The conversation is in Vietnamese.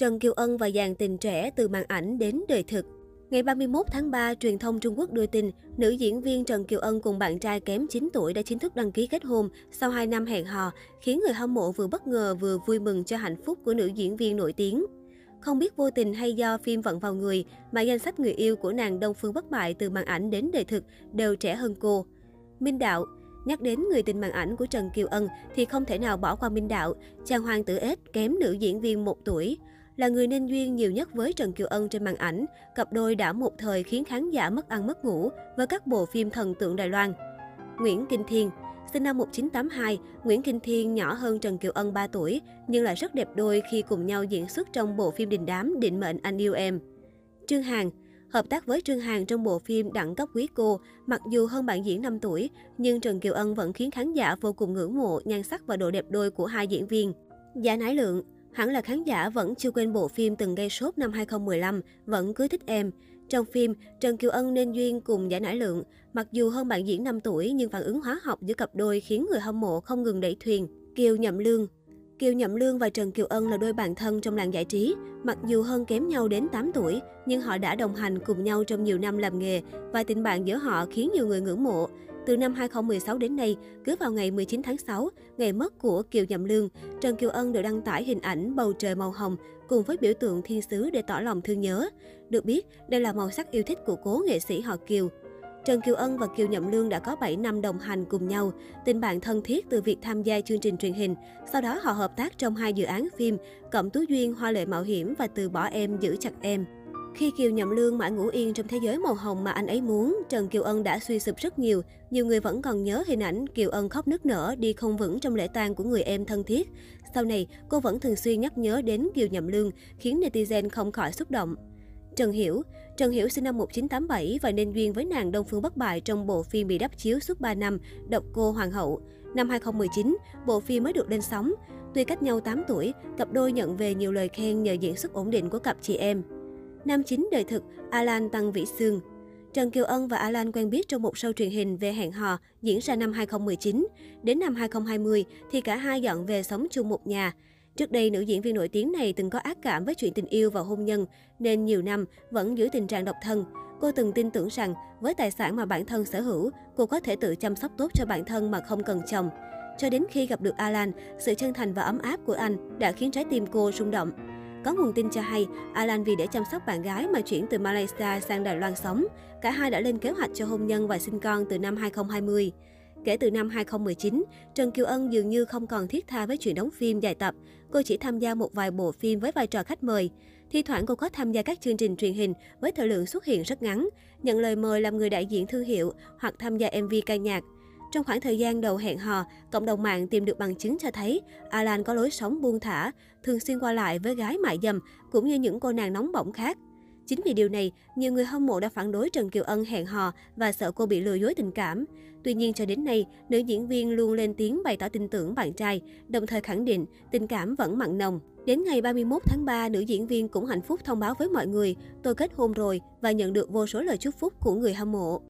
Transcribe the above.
Trần Kiều Ân và dàn tình trẻ từ màn ảnh đến đời thực. Ngày 31 tháng 3, truyền thông Trung Quốc đưa tin, nữ diễn viên Trần Kiều Ân cùng bạn trai kém 9 tuổi đã chính thức đăng ký kết hôn sau 2 năm hẹn hò, khiến người hâm mộ vừa bất ngờ vừa vui mừng cho hạnh phúc của nữ diễn viên nổi tiếng. Không biết vô tình hay do phim vận vào người mà danh sách người yêu của nàng Đông Phương bất bại từ màn ảnh đến đời thực đều trẻ hơn cô. Minh Đạo Nhắc đến người tình màn ảnh của Trần Kiều Ân thì không thể nào bỏ qua Minh Đạo, chàng hoàng tử ếch kém nữ diễn viên một tuổi. Là người nên duyên nhiều nhất với Trần Kiều Ân trên màn ảnh, cặp đôi đã một thời khiến khán giả mất ăn mất ngủ với các bộ phim thần tượng Đài Loan. Nguyễn Kinh Thiên Sinh năm 1982, Nguyễn Kinh Thiên nhỏ hơn Trần Kiều Ân 3 tuổi, nhưng lại rất đẹp đôi khi cùng nhau diễn xuất trong bộ phim đình đám Định mệnh anh yêu em. Trương Hằng Hợp tác với Trương Hằng trong bộ phim Đẳng cấp quý cô, mặc dù hơn bạn diễn 5 tuổi, nhưng Trần Kiều Ân vẫn khiến khán giả vô cùng ngưỡng mộ nhan sắc và độ đẹp đôi của hai diễn viên. Giả nái lượng Hẳn là khán giả vẫn chưa quên bộ phim từng gây sốt năm 2015, vẫn cứ thích em. Trong phim, Trần Kiều Ân nên duyên cùng giải Nải Lượng. Mặc dù hơn bạn diễn 5 tuổi nhưng phản ứng hóa học giữa cặp đôi khiến người hâm mộ không ngừng đẩy thuyền. Kiều Nhậm Lương Kiều Nhậm Lương và Trần Kiều Ân là đôi bạn thân trong làng giải trí. Mặc dù hơn kém nhau đến 8 tuổi, nhưng họ đã đồng hành cùng nhau trong nhiều năm làm nghề và tình bạn giữa họ khiến nhiều người ngưỡng mộ. Từ năm 2016 đến nay, cứ vào ngày 19 tháng 6, ngày mất của Kiều Nhậm Lương, Trần Kiều Ân đều đăng tải hình ảnh bầu trời màu hồng cùng với biểu tượng thiên sứ để tỏ lòng thương nhớ. Được biết, đây là màu sắc yêu thích của cố nghệ sĩ họ Kiều. Trần Kiều Ân và Kiều Nhậm Lương đã có 7 năm đồng hành cùng nhau, tình bạn thân thiết từ việc tham gia chương trình truyền hình. Sau đó họ hợp tác trong hai dự án phim Cẩm Tú Duyên, Hoa lệ mạo hiểm và Từ bỏ em giữ chặt em. Khi Kiều Nhậm Lương mãi ngủ yên trong thế giới màu hồng mà anh ấy muốn, Trần Kiều Ân đã suy sụp rất nhiều. Nhiều người vẫn còn nhớ hình ảnh Kiều Ân khóc nức nở, đi không vững trong lễ tang của người em thân thiết. Sau này, cô vẫn thường xuyên nhắc nhớ đến Kiều Nhậm Lương, khiến netizen không khỏi xúc động. Trần Hiểu Trần Hiểu sinh năm 1987 và nên duyên với nàng Đông Phương Bất Bại trong bộ phim bị đắp chiếu suốt 3 năm, Độc Cô Hoàng hậu. Năm 2019, bộ phim mới được lên sóng. Tuy cách nhau 8 tuổi, cặp đôi nhận về nhiều lời khen nhờ diễn xuất ổn định của cặp chị em. Nam chính đời thực, Alan Tăng Vĩ Sương. Trần Kiều Ân và Alan quen biết trong một show truyền hình về hẹn hò diễn ra năm 2019. Đến năm 2020 thì cả hai dọn về sống chung một nhà. Trước đây, nữ diễn viên nổi tiếng này từng có ác cảm với chuyện tình yêu và hôn nhân, nên nhiều năm vẫn giữ tình trạng độc thân. Cô từng tin tưởng rằng với tài sản mà bản thân sở hữu, cô có thể tự chăm sóc tốt cho bản thân mà không cần chồng. Cho đến khi gặp được Alan, sự chân thành và ấm áp của anh đã khiến trái tim cô rung động. Có nguồn tin cho hay, Alan vì để chăm sóc bạn gái mà chuyển từ Malaysia sang Đài Loan sống. Cả hai đã lên kế hoạch cho hôn nhân và sinh con từ năm 2020. Kể từ năm 2019, Trần Kiều Ân dường như không còn thiết tha với chuyện đóng phim dài tập. Cô chỉ tham gia một vài bộ phim với vai trò khách mời. Thi thoảng cô có tham gia các chương trình truyền hình với thời lượng xuất hiện rất ngắn, nhận lời mời làm người đại diện thương hiệu hoặc tham gia MV ca nhạc. Trong khoảng thời gian đầu hẹn hò, cộng đồng mạng tìm được bằng chứng cho thấy Alan có lối sống buông thả, thường xuyên qua lại với gái mại dâm, cũng như những cô nàng nóng bỏng khác. Chính vì điều này, nhiều người hâm mộ đã phản đối Trần Kiều Ân hẹn hò và sợ cô bị lừa dối tình cảm. Tuy nhiên cho đến nay, nữ diễn viên luôn lên tiếng bày tỏ tin tưởng bạn trai, đồng thời khẳng định tình cảm vẫn mặn nồng. Đến ngày 31 tháng 3, nữ diễn viên cũng hạnh phúc thông báo với mọi người, tôi kết hôn rồi và nhận được vô số lời chúc phúc của người hâm mộ.